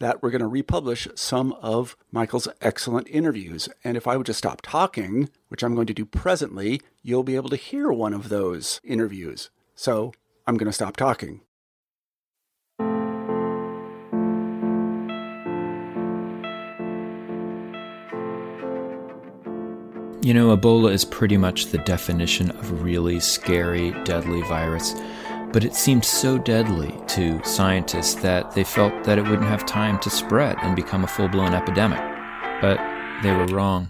that we're going to republish some of Michael's excellent interviews. And if I would just stop talking, which I'm going to do presently, you'll be able to hear one of those interviews. So I'm going to stop talking. You know, Ebola is pretty much the definition of really scary, deadly virus. But it seemed so deadly to scientists that they felt that it wouldn't have time to spread and become a full blown epidemic. But they were wrong.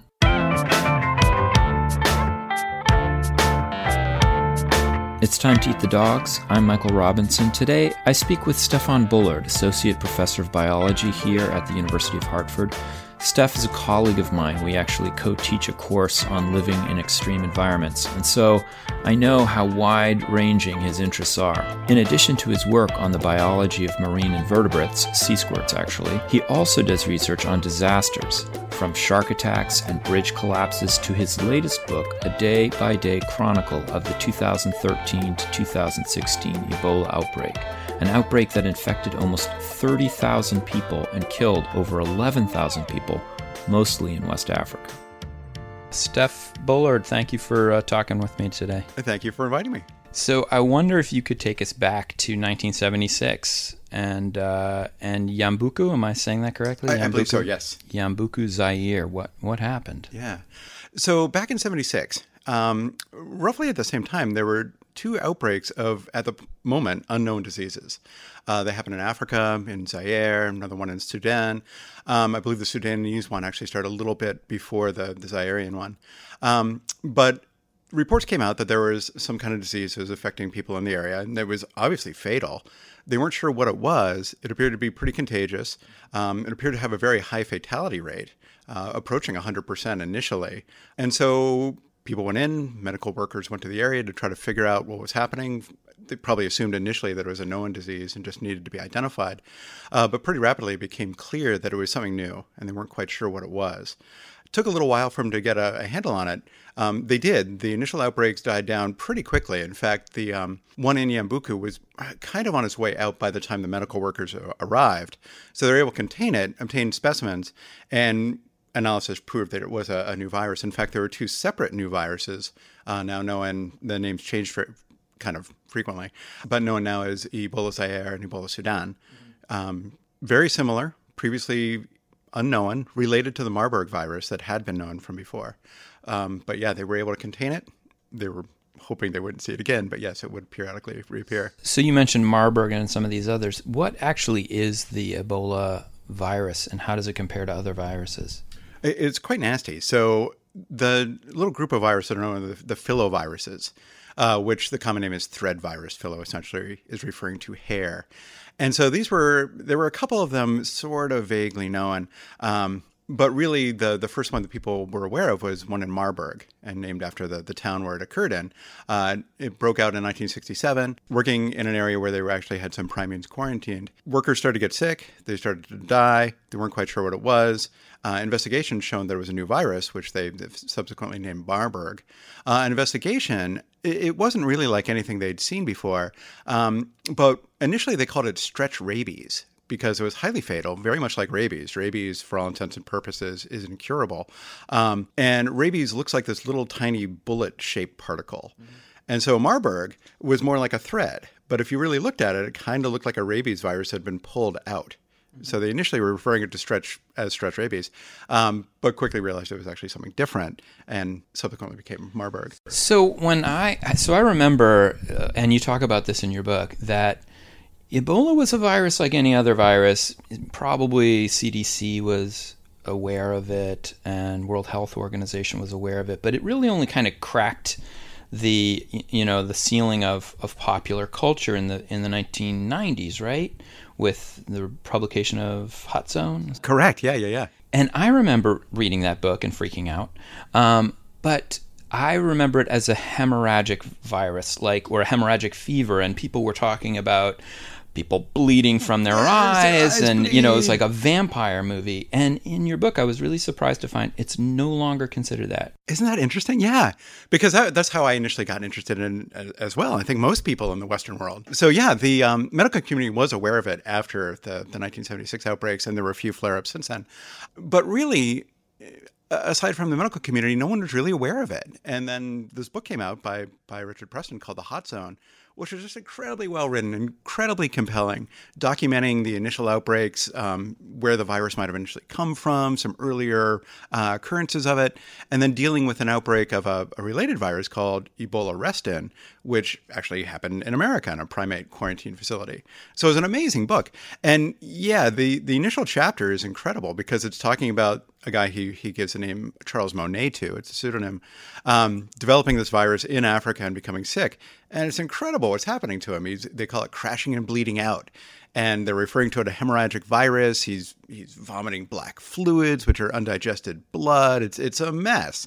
It's time to eat the dogs. I'm Michael Robinson. Today, I speak with Stefan Bullard, Associate Professor of Biology here at the University of Hartford. Steph is a colleague of mine. We actually co teach a course on living in extreme environments, and so I know how wide ranging his interests are. In addition to his work on the biology of marine invertebrates, sea squirts actually, he also does research on disasters, from shark attacks and bridge collapses to his latest book, A Day by Day Chronicle of the 2013 to 2016 Ebola Outbreak an outbreak that infected almost 30,000 people and killed over 11,000 people, mostly in West Africa. Steph Bullard, thank you for uh, talking with me today. Thank you for inviting me. So I wonder if you could take us back to 1976 and uh, and Yambuku. Am I saying that correctly? I, I believe so. Yes. Yambuku, Zaire. What what happened? Yeah. So back in '76, um, roughly at the same time, there were two outbreaks of, at the moment, unknown diseases. Uh, they happened in Africa, in Zaire, another one in Sudan. Um, I believe the Sudanese one actually started a little bit before the, the Zairean one. Um, but reports came out that there was some kind of disease that was affecting people in the area, and it was obviously fatal. They weren't sure what it was. It appeared to be pretty contagious. Um, it appeared to have a very high fatality rate, uh, approaching 100% initially. And so people went in, medical workers went to the area to try to figure out what was happening. They probably assumed initially that it was a known disease and just needed to be identified. Uh, but pretty rapidly it became clear that it was something new and they weren't quite sure what it was. It took a little while for them to get a, a handle on it. Um, they did. The initial outbreaks died down pretty quickly. In fact, the um, one in Yambuku was kind of on its way out by the time the medical workers arrived. So they were able to contain it, obtain specimens, and analysis proved that it was a, a, new virus. In fact, there were two separate new viruses uh, now known. The names changed for kind of frequently, but known now as Ebola Zaire and Ebola Sudan. Um, very similar, previously unknown, related to the Marburg virus that had been known from before. Um, but yeah, they were able to contain it. They were hoping they wouldn't see it again, but yes, it would periodically reappear. So you mentioned Marburg and some of these others. What actually is the Ebola virus, and how does it compare to other viruses? It's quite nasty. So the little group of viruses that are known as the, the filoviruses, uh, which the common name is thread virus. Filo essentially is referring to hair. And so these were there were a couple of them sort of vaguely known. Um, but really, the, the first one that people were aware of was one in Marburg and named after the, the town where it occurred in. Uh, it broke out in 1967, working in an area where they actually had some primates quarantined. Workers started to get sick, they started to die, they weren't quite sure what it was. Uh, investigations showed there was a new virus, which they subsequently named Marburg. Uh, an investigation, it, it, wasn't really like anything they'd seen before, um, but initially they called it stretch rabies because it was highly fatal, very much like rabies. Rabies, for all intents and purposes, is incurable. Um, and rabies looks like this little tiny bullet shaped particle. Mm-hmm. And so Marburg was more like a thread. But if you really looked at it, it kind of looked like a rabies virus had been pulled out. Mm-hmm. So they initially were referring it to stretch as stretch rabies, um, but quickly realized it was actually something different, and subsequently became Marburg. So when I so I remember, uh, and you talk about this in your book that Ebola was a virus like any other virus. Probably CDC was aware of it and World Health Organization was aware of it, but it really only kind of cracked the you know the ceiling of, of popular culture in the in the 1990s, right? With the publication of Hot Zone. Correct. Yeah, yeah, yeah. And I remember reading that book and freaking out. Um, but I remember it as a hemorrhagic virus, like or a hemorrhagic fever, and people were talking about people bleeding from their eyes, and bleed. you know it's like a vampire movie. And in your book i was really surprised to find it's no longer considered that. Isn't that interesting? Yeah because that, that's how i initially got interested in as well i think most people in the western world. So yeah the um, medical community was aware of it after the, the 1976 outbreaks and there were a few flare-ups since then. But really aside from the medical community, no one was really aware of it. And then this book came out by by Richard Preston called The Hot Zone, which was just incredibly well written, incredibly compelling, documenting the initial outbreaks, um, where the virus might have initially come from, some earlier uh, occurrences of it, and then dealing with an outbreak of a, a related virus called Ebola Reston, which actually happened in America in a primate quarantine facility. So it was an amazing book. And yeah, the, the initial chapter is incredible because it's talking about a guy he, he gives the name Charles Monet to, it's a pseudonym, um, developing this virus in Africa and becoming sick. And it's incredible what's happening to him. He's, they call it crashing and bleeding out. And they're referring to it a hemorrhagic virus. He's he's vomiting black fluids, which are undigested blood. It's it's a mess.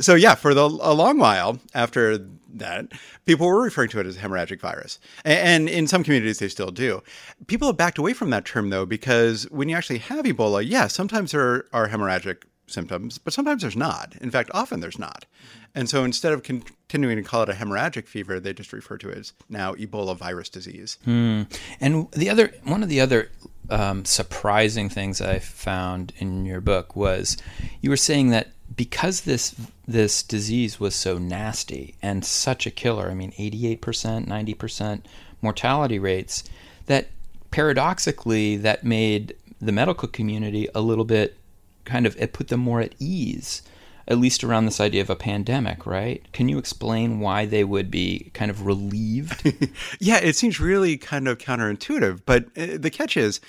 So yeah, for the, a long while after that, people were referring to it as hemorrhagic virus, and, and in some communities they still do. People have backed away from that term though, because when you actually have Ebola, yeah, sometimes there are hemorrhagic symptoms, but sometimes there's not. In fact, often there's not. And so instead of continuing to call it a hemorrhagic fever, they just refer to it as now Ebola virus disease. Hmm. And the other one of the other um, surprising things I found in your book was you were saying that because this this disease was so nasty and such a killer, I mean, 88%, 90% mortality rates, that paradoxically that made the medical community a little bit kind of it put them more at ease at least around this idea of a pandemic, right? Can you explain why they would be kind of relieved? yeah, it seems really kind of counterintuitive, but uh, the catch is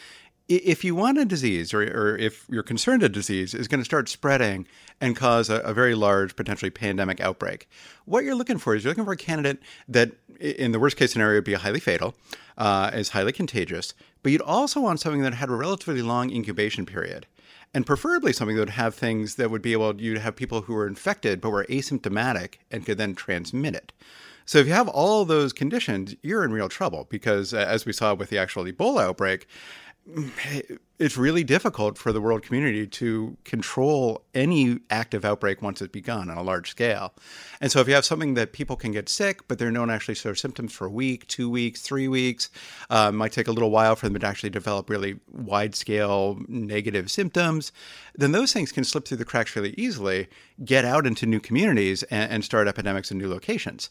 if you want a disease or, or if you're concerned a disease is going to start spreading and cause a, a, very large, potentially pandemic outbreak, what you're looking for is you're looking for a candidate that, in the worst case scenario, would be highly fatal, uh, is highly contagious, but you'd also want something that had a relatively long incubation period and preferably something that would have things that would be able you to have people who were infected but were asymptomatic and could then transmit it. So if you have all those conditions, you're in real trouble because, uh, as we saw with the actual Ebola outbreak, it's really difficult for the world community to control any active outbreak once it's begun on a large scale. And so, if you have something that people can get sick, but they don't actually show symptoms for a week, two weeks, three weeks, uh, might take a little while for them to actually develop really wide scale negative symptoms, then those things can slip through the cracks really easily, get out into new communities, and, and start epidemics in new locations.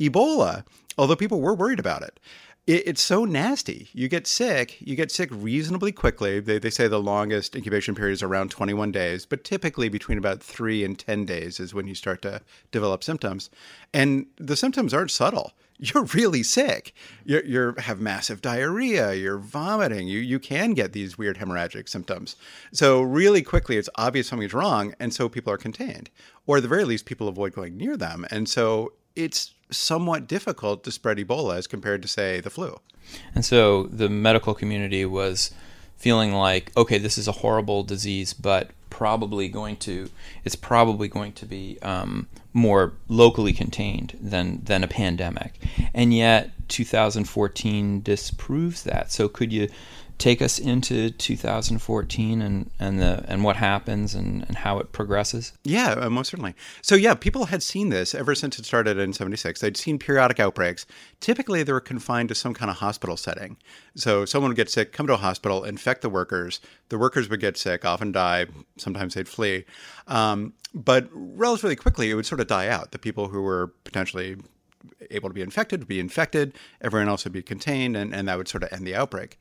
Ebola, although people were worried about it, it, it's so nasty. You get sick, you get sick reasonably quickly. They, they say the longest incubation period is around 21 days, but typically between about three and 10 days is when you start to develop symptoms. And the symptoms aren't subtle. You're really sick. You you have massive diarrhea. You're vomiting. You you can get these weird hemorrhagic symptoms. So really quickly, it's obvious something's wrong, and so people are contained, or at the very least, people avoid going near them. And so it's somewhat difficult to spread Ebola as compared to, say, the flu. And so the medical community was feeling like, okay, this is a horrible disease, but probably going to it's probably going to be um, more locally contained than than a pandemic, and yet 2014 disproves that. So could you take us into 2014 and and the and what happens and, and how it progresses? Yeah, uh, most certainly. So yeah, people had seen this ever since it started in 76. They'd seen periodic outbreaks. Typically they were confined to some kind of hospital setting. So someone would get sick, come to a hospital, infect the workers. The workers would get sick, often die, sometimes they'd flee. Um, but relatively quickly it would sort of die out. The people who were potentially able to be infected would be infected, everyone else would be contained, and, and that would sort of end the outbreak.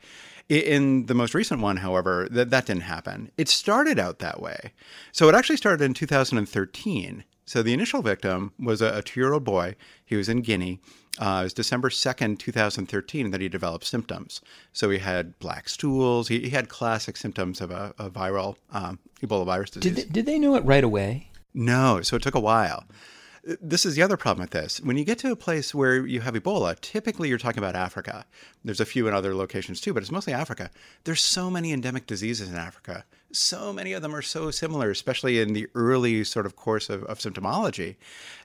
In the most recent one, however, that, that didn't happen. It started out that way. So it actually started in 2013. So the initial victim was a, a two year old boy. He was in Guinea. Uh, it was December 2nd, 2013, that he developed symptoms. So he had black stools. He, he had classic symptoms of a, a viral um, Ebola virus disease. Did they, did they know it right away? No. So it took a while this is the other problem with this. When you get to a place where you have Ebola, typically you're talking about Africa. There's a few in other locations too, but it's mostly Africa. There's so many endemic diseases in Africa. So many of them are so similar, especially in the early sort of course of, of symptomology,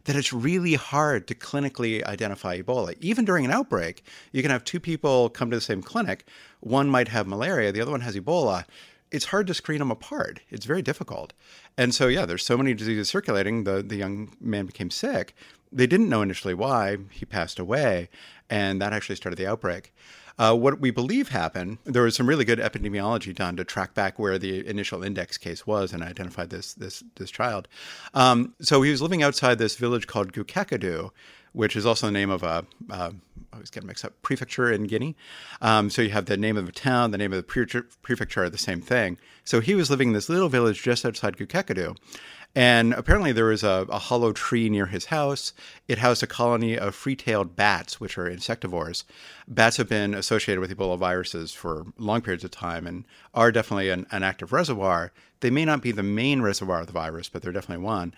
that it's really hard to clinically identify Ebola. Even during an outbreak, you can have two people come to the same clinic. One might have malaria, the other one has Ebola it's hard to screen them apart. It's very difficult. And so, yeah, there's so many diseases circulating. The, the young man became sick. They didn't know initially why. He passed away, and that actually started the outbreak. Uh, what we believe happened, there was some really good epidemiology done to track back where the initial index case was and identified this this this child. Um, so he was living outside this village called Guéckédou, which is also the name of a, uh, I always get mixed up, prefecture in Guinea. Um, so you have the name of the town, the name of the pre- prefecture are the same thing. So he was living in this little village just outside Guéckédou. And apparently there was a, a hollow tree near his house. It housed a colony of free-tailed bats, which are insectivores. Bats have been associated with Ebola viruses for long periods of time and are definitely an, an active reservoir. They may not be the main reservoir of the virus, but they're definitely one.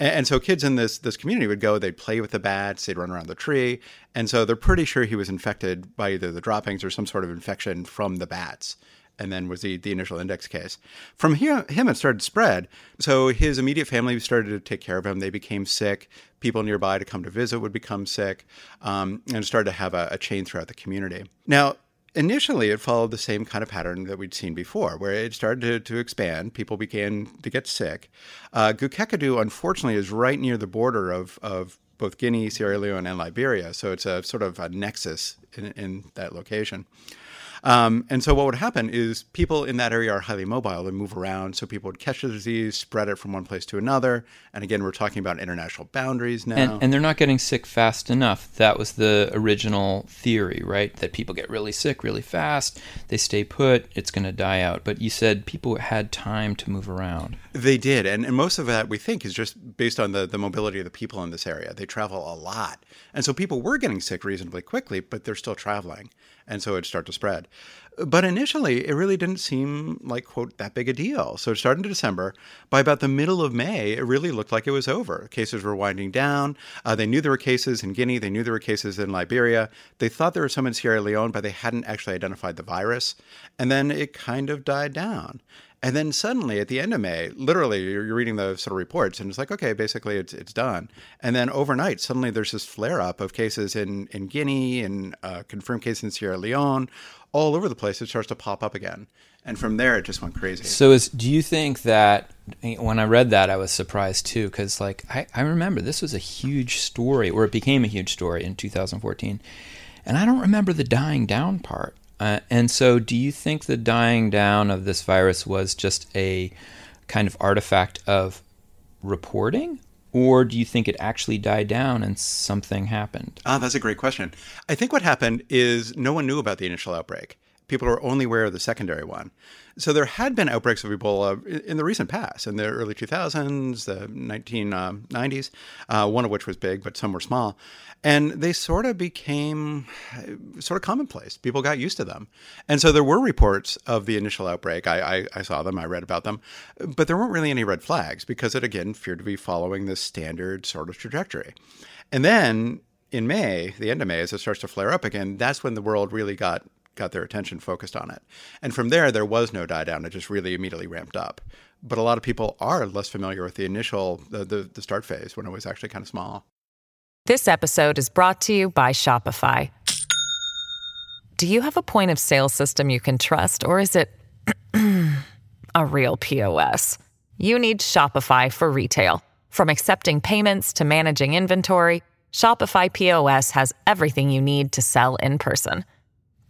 And, and, so kids in this this community would go, they'd play with the bats, they'd run around the tree, and so they're pretty sure he was infected by either the droppings or some sort of infection from the bats. And then was the, the initial index case. From here, him, it started to spread. So his immediate family started to take care of him. They became sick. People nearby to come to visit would become sick, um, and started to have a, a chain throughout the community. Now, initially it followed the same kind of pattern that we'd seen before, where it started to, to expand. People began to get sick. Uh, Guéckédou, unfortunately, is right near the border of, of both Guinea, Sierra Leone, and Liberia. So it's a sort of a nexus in, in that location. Um, and so what would happen is people in that area are highly mobile. They move around. So people would catch the disease, spread it from one place to another. And again, we're talking about international boundaries now. And, and they're not getting sick fast enough. That was the original theory, right? That people get really sick really fast. They stay put. It's going to die out. But you said people had time to move around. They did. And, and most of that, we think, is just based on the, the mobility of the people in this area. They travel a lot. And so people were getting sick reasonably quickly, but they're still traveling and so it'd start to spread. But initially, it really didn't seem like, quote, that big a deal. So it started in December. By about the middle of May, it really looked like it was over. Cases were winding down. Uh, they knew there were cases in Guinea. They knew there were cases in Liberia. They thought there were some in Sierra Leone, but they hadn't actually identified the virus. And then it kind of died down. And then suddenly at the end of May, literally you're, reading the sort of reports and it's like, okay, basically it's, it's done. And then overnight, suddenly there's this flare up of cases in, in Guinea and uh, confirmed cases in Sierra Leone, all over the place. It starts to pop up again. And from there, it just went crazy. So is, do you think that when I read that, I was surprised too? Because like, I, I remember this was a huge story or it became a huge story in 2014. And I don't remember the dying down part. Uh, and so, do you think the dying down of this virus was just a kind of artifact of reporting? Or do you think it actually died down and something happened? Ah, that's a great question. I think what happened is no one knew about the initial outbreak. People were only aware of the secondary one. So there had been outbreaks of Ebola in the recent past, in the early 2000s, the 1990s, uh, one of which was big, but some were small. And they sort of became uh, sort of commonplace. People got used to them. And so there were reports of the initial outbreak. I, I, I saw them, I read about them, but there weren't really any red flags because it, again, appeared to be following this standard sort of trajectory. And then in May, the end of May, as it starts to flare up again, that's when the world really got got their attention focused on it. And from there, there was no die down. It just really immediately ramped up. But a lot of people are less familiar with the initial, the, the, the start phase when it was actually kind of small. This episode is brought to you by Shopify. Do you have a point of sale system you can trust, or is it a real POS? You need Shopify for retail. From accepting payments to managing inventory, Shopify POS has everything you need to sell in person.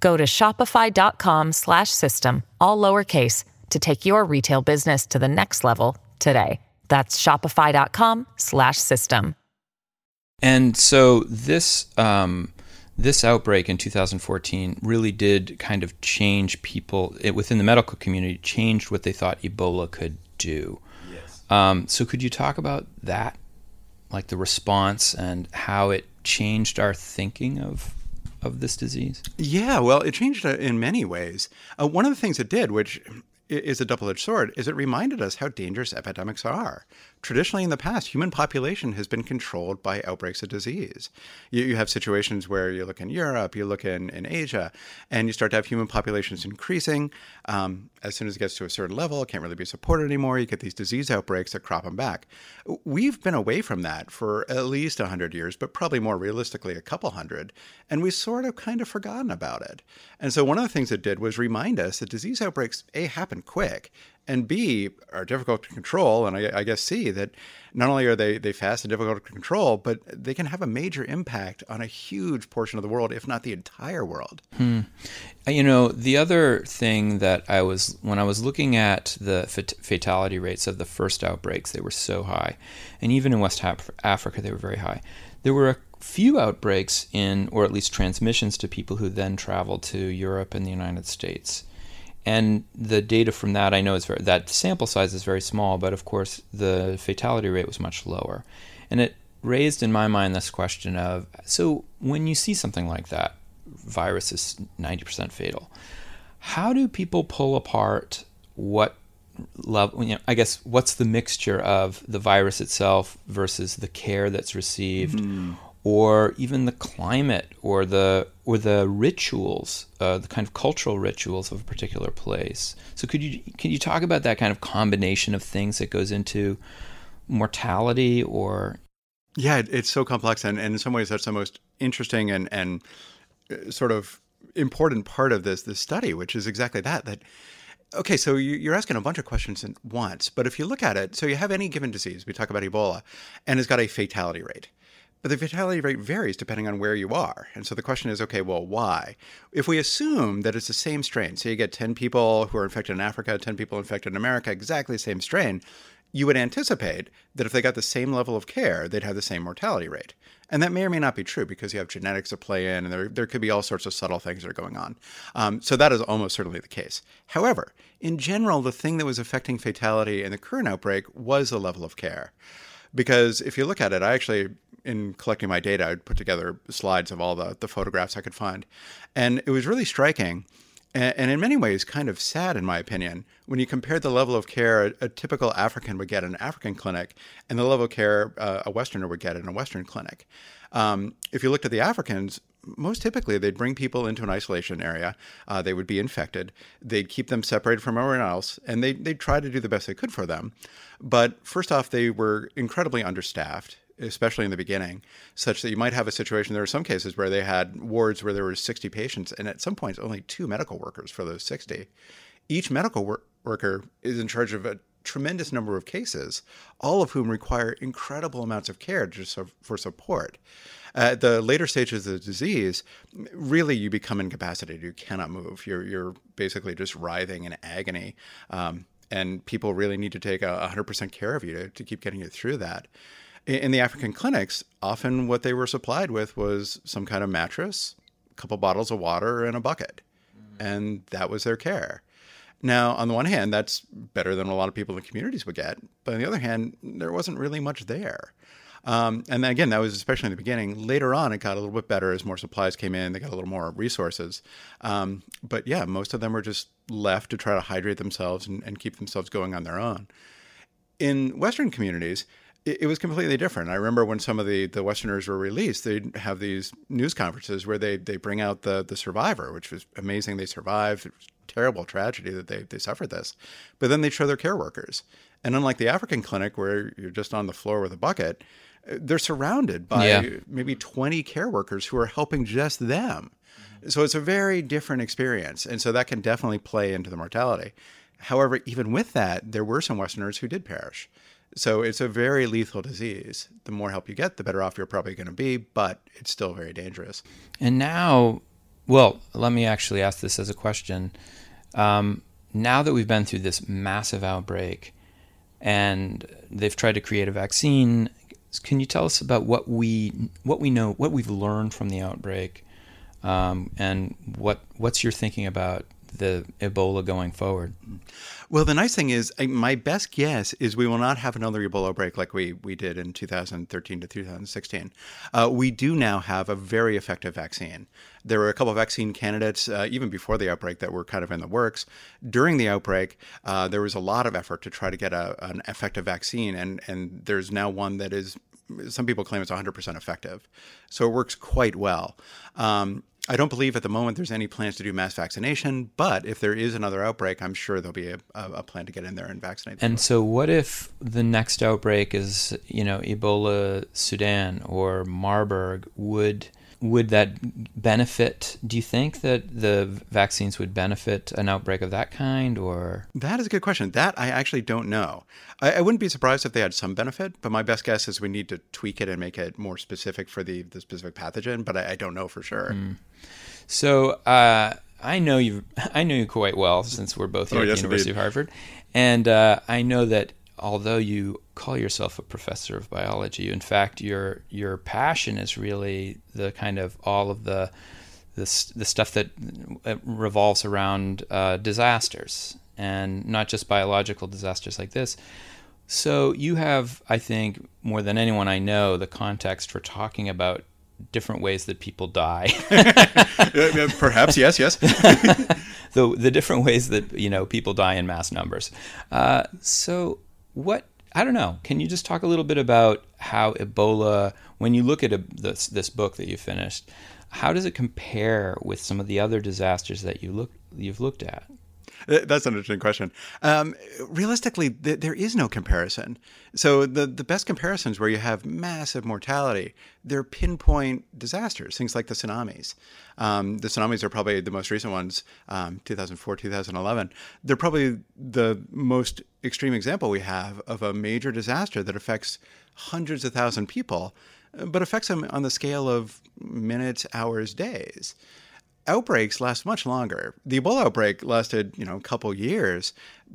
Go to shopify.com slash system, all lowercase to take your retail business to the next level today. That's shopify.com slash system. And so this um, this outbreak in 2014 really did kind of change people it, within the medical community, changed what they thought Ebola could do. Yes. Um, so could you talk about that, like the response and how it changed our thinking of of this disease? Yeah, well, it changed uh, in many ways. Uh, one of the things it did, which is a double edged sword is it reminded us how dangerous epidemics are. Traditionally, in the past, human population has been controlled by outbreaks of disease. You, you, have situations where you look in Europe, you look in, in Asia, and you start to have human populations increasing. Um, as soon as it gets to a certain level, it can't really be supported anymore. You get these disease outbreaks that crop them back. We've been away from that for at least 100 years, but probably more realistically, a couple hundred. And we sort of kind of forgotten about it. And so, one of the things it did was remind us that disease outbreaks, A, happen quick and B are difficult to control. And I, I, guess C that not only are they they fast and difficult to control, but they can have a major impact on a huge portion of the world, if not the entire world. Hmm. Uh, you know, the other thing that I was when I was looking at the fatality rates of the first outbreaks, they were so high, and even in West Africa, they were very high. There were a few outbreaks in, or at least transmissions to people who then traveled to Europe and the United States and the data from that I know is very, that sample size is very small, but of course the fatality rate was much lower, and it raised in my mind this question of so when you see something like that, virus is ninety percent fatal. How do people pull apart what level? You know, I guess what's the mixture of the virus itself versus the care that's received, mm or even the climate or the or the rituals, uh, the kind of cultural rituals of a particular place. So could you can you talk about that kind of combination of things that goes into mortality or? Yeah, it's so complex, and, and in some ways that's the most interesting and and uh, sort of important part of this this study, which is exactly that that okay, so you're asking a bunch of questions at once, but if you look at it, so you have any given disease, we talk about Ebola, and it's got a fatality rate. But the fatality rate varies depending on where you are. And so the question is okay, well, why? If we assume that it's the same strain, so you get 10 people who are infected in Africa, 10 people infected in America, exactly the same strain, you would anticipate that if they got the same level of care, they'd have the same mortality rate. And that may or may not be true because you have genetics to play in, and there, there could be all sorts of subtle things that are going on. Um, so that is almost certainly the case. However, in general, the thing that was affecting fatality in the current outbreak was the level of care. Because if you look at it, I actually in collecting my data, I'd put together slides of all the, the photographs I could find. And it was really striking and, and in many ways kind of sad, in my opinion, when you compare the level of care a, a typical African would get in an African clinic and the level of care uh, a Westerner would get in a Western clinic. Um, if you looked at the Africans, most typically they'd bring people into an isolation area. Uh, they would be infected. They'd keep them separated from everyone else, and they, they'd try to do the best they could for them. But first off, they were incredibly understaffed especially in the beginning, such that you might have a situation. There are some cases where they had wards where there were 60 patients, and at some points only two medical workers for those 60. Each medical wor- worker is in charge of a tremendous number of cases, all of whom require incredible amounts of care just for support. At the later stages of the disease, really you become incapacitated. You cannot move. You're, you're basically just writhing in agony. Um, and people really need to take a 100% care of you to, to keep getting you through that in the African clinics, often what they were supplied with was some kind of mattress, a couple bottles of water, and a bucket. Mm-hmm. And that was their care. Now, on the one hand, that's better than a lot of people in the communities would get. But on the other hand, there wasn't really much there. Um, and then again, that was especially in the beginning. Later on, it got a little bit better as more supplies came in. They got a little more resources. Um, but yeah, most of them were just left to try to hydrate themselves and, and keep themselves going on their own. In Western communities, it, it was completely different. I remember when some of the, the Westerners were released, they'd have these news conferences where they, they bring out the, the survivor, which was amazing. They survived. It was terrible tragedy that they, they suffered this. But then they'd show their care workers. And unlike the African clinic where you're just on the floor with a bucket, uh, they're surrounded by yeah. maybe 20 care workers who are helping just them. Mm-hmm. So it's a very different experience. And so that can definitely play into the mortality. However, even with that, there were some Westerners who did perish. So it's a very lethal disease. The more help you get, the better off you're probably going to be, but it's still very dangerous. And now, well, let me actually ask this as a question. Um, now that we've been through this massive outbreak and they've tried to create a vaccine, can you tell us about what we what we know, what we've learned from the outbreak, um, and what what's your thinking about the Ebola going forward? Well, the nice thing is, my best guess is we will not have another Ebola outbreak like we, we did in 2013 to 2016. Uh, we do now have a very effective vaccine. There were a couple of vaccine candidates uh, even before the outbreak that were kind of in the works. During the outbreak, uh, there was a lot of effort to try to get a, an effective vaccine, and, and there's now one that is some people claim it's 100% effective. So it works quite well. Um, I don't believe at the moment there's any plans to do mass vaccination, but if there is another outbreak, I'm sure there'll be a, a plan to get in there and vaccinate. And so, what if the next outbreak is, you know, Ebola Sudan or Marburg? Would would that benefit? Do you think that the vaccines would benefit an outbreak of that kind, or that is a good question. That I actually don't know. I, I, wouldn't be surprised if they had some benefit, but my best guess is we need to tweak it and make it more specific for the the specific pathogen. But I, I don't know for sure. Mm. So uh, I know you. I know you quite well since we're both here oh, at yes, the University indeed. of Hartford, and uh, I know that although you call yourself a professor of biology, in fact, your your passion is really the kind of all of the the, the stuff that uh, revolves around uh, disasters and not just biological disasters like this. So you have, I think, more than anyone I know, the context for talking about different ways that people die. Perhaps yes, yes. the the different ways that you know people die in mass numbers. Uh, so what I don't know. Can you just talk a little bit about how Ebola, when you look at a, this this book that you finished, how does it compare with some of the other disasters that you look you've looked at? That's an interesting question. Um, realistically, th- there is no comparison. So the the best comparisons where you have massive mortality, they're pinpoint disasters, things like the tsunamis. Um, the tsunamis are probably the most recent ones, um, 2004, 2011. They're probably the most extreme example we have of a major disaster that affects hundreds of thousand people, but affects them on the scale of minutes, hours, days outbreaks last much longer. The Ebola outbreak lasted, you know, a couple years,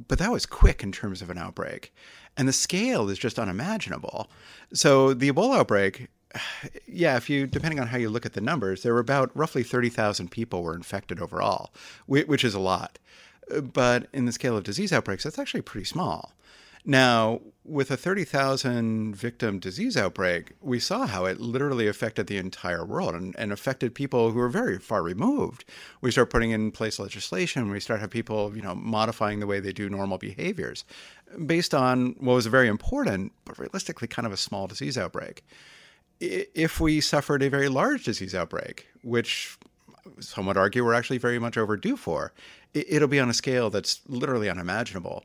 but that was quick in terms of an outbreak. And the scale is just unimaginable. So the Ebola outbreak, yeah, if you depending on how you look at the numbers, there were about roughly 30,000 people were infected overall, which is a lot. But in the scale of disease outbreaks, that's actually pretty small. Now, with a 30,000 victim disease outbreak, we saw how it literally affected the entire world and, and affected people who were very far removed. We start putting in place legislation. We start have people, you know, modifying the way they do normal behaviors based on what was a very important, but realistically kind of a small disease outbreak. If we suffered a very large disease outbreak, which some would argue we're actually very much overdue for, it'll be on a scale that's literally unimaginable.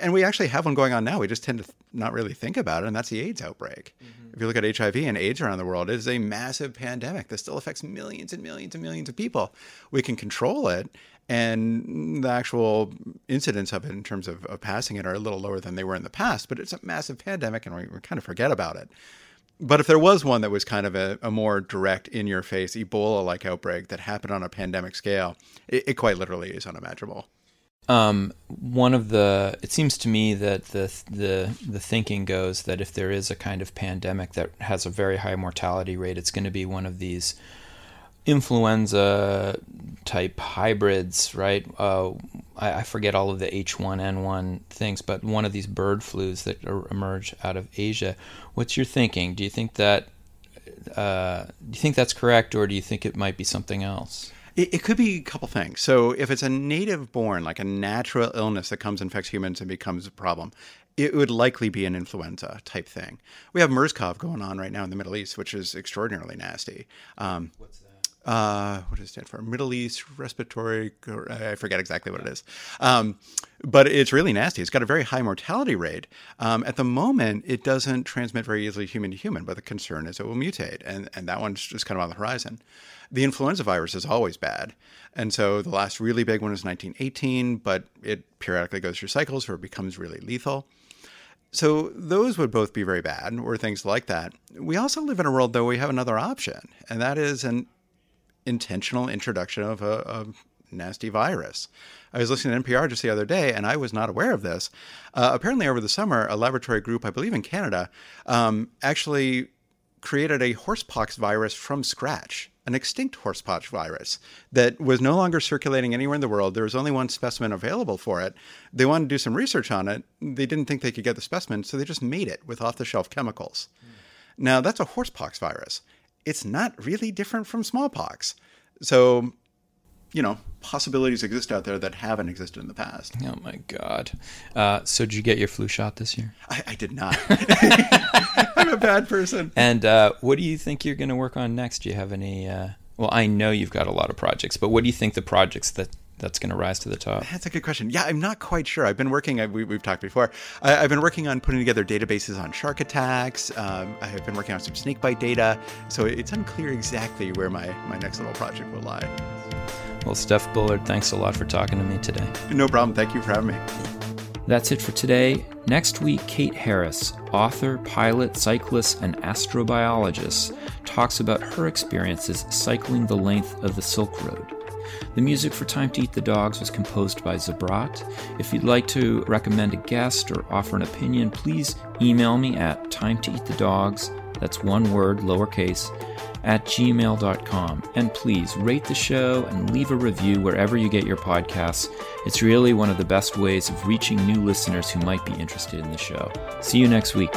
And we actually have one going on now. We just tend to not really think about it, and that's the AIDS outbreak. Mm-hmm. If you look at HIV and AIDS around the world, it is a massive pandemic that still affects millions and millions and millions of people. We can control it, and the actual incidents of it in terms of, of passing it are a little lower than they were in the past, but it's a massive pandemic, and we, we kind of forget about it. But if there was one that was kind of a, a more direct, in your face, Ebola like outbreak that happened on a pandemic scale, it, it quite literally is unimaginable. Um, one of the it seems to me that the the the thinking goes that if there is a kind of pandemic that has a very high mortality rate, it's going to be one of these influenza type hybrids, right? Uh, I, I, forget all of the H1N1 things, but one of these bird flus that are, emerge out of Asia. What's your thinking? Do you think that uh, do you think that's correct, or do you think it might be something else? It, it could be a couple things. So if it's a native born, like a natural illness that comes infects humans and becomes a problem, it would likely be an influenza type thing. We have MERS-CoV going on right now in the Middle East, which is extraordinarily nasty. Um, What's? Uh, what does it stand for? Middle East Respiratory. I forget exactly what it is, um, but it's really nasty. It's got a very high mortality rate. Um, at the moment, it doesn't transmit very easily human to human, but the concern is it will mutate, and and that one's just kind of on the horizon. The influenza virus is always bad, and so the last really big one is 1918, but it periodically goes through cycles where it becomes really lethal. So those would both be very bad, or things like that. We also live in a world, though, we have another option, and that is an intentional introduction of a, a nasty virus. I was listening to NPR just the other day, and I was not aware of this. Uh, apparently, over the summer, a laboratory group, I believe in Canada, um, actually created a horsepox virus from scratch, an extinct horsepox virus that was no longer circulating anywhere in the world. There was only one specimen available for it. They wanted to do some research on it. They didn't think they could get the specimen, so they just made it with off the shelf chemicals. Mm. Now, that's a horsepox virus. It's not really different from smallpox. So, you know, possibilities exist out there that haven't existed in the past. Oh my God! Uh, so did you get your flu shot this year? I, I did not. I'm a bad person. And uh, what do you think you're going to work on next? Do you have any? Uh, well, I know you've got a lot of projects, but what do you think the projects that that's going to rise to the top? That's a good question. Yeah, I'm not quite sure. I've been working. we, have talked before. I, have been working on putting together databases on shark attacks. Um, I have been working on some snake bite data. So it's unclear exactly where my my next little project will lie. Well, Steph Bullard, thanks a lot for talking to me today. No problem. Thank you for having me. That's it for today. Next week, Kate Harris, author, pilot, cyclist, and astrobiologist, talks about her experiences cycling the length of the Silk Road. The music for Time to Eat the Dogs was composed by Zabrat. If you'd like to recommend a guest or offer an opinion, please email me at time to eat the dogs, that's one word, lowercase, at gmail.com. And please rate the show and leave a review wherever you get your podcasts. It's really one of the best ways of reaching new listeners who might be interested in the show. See you next week.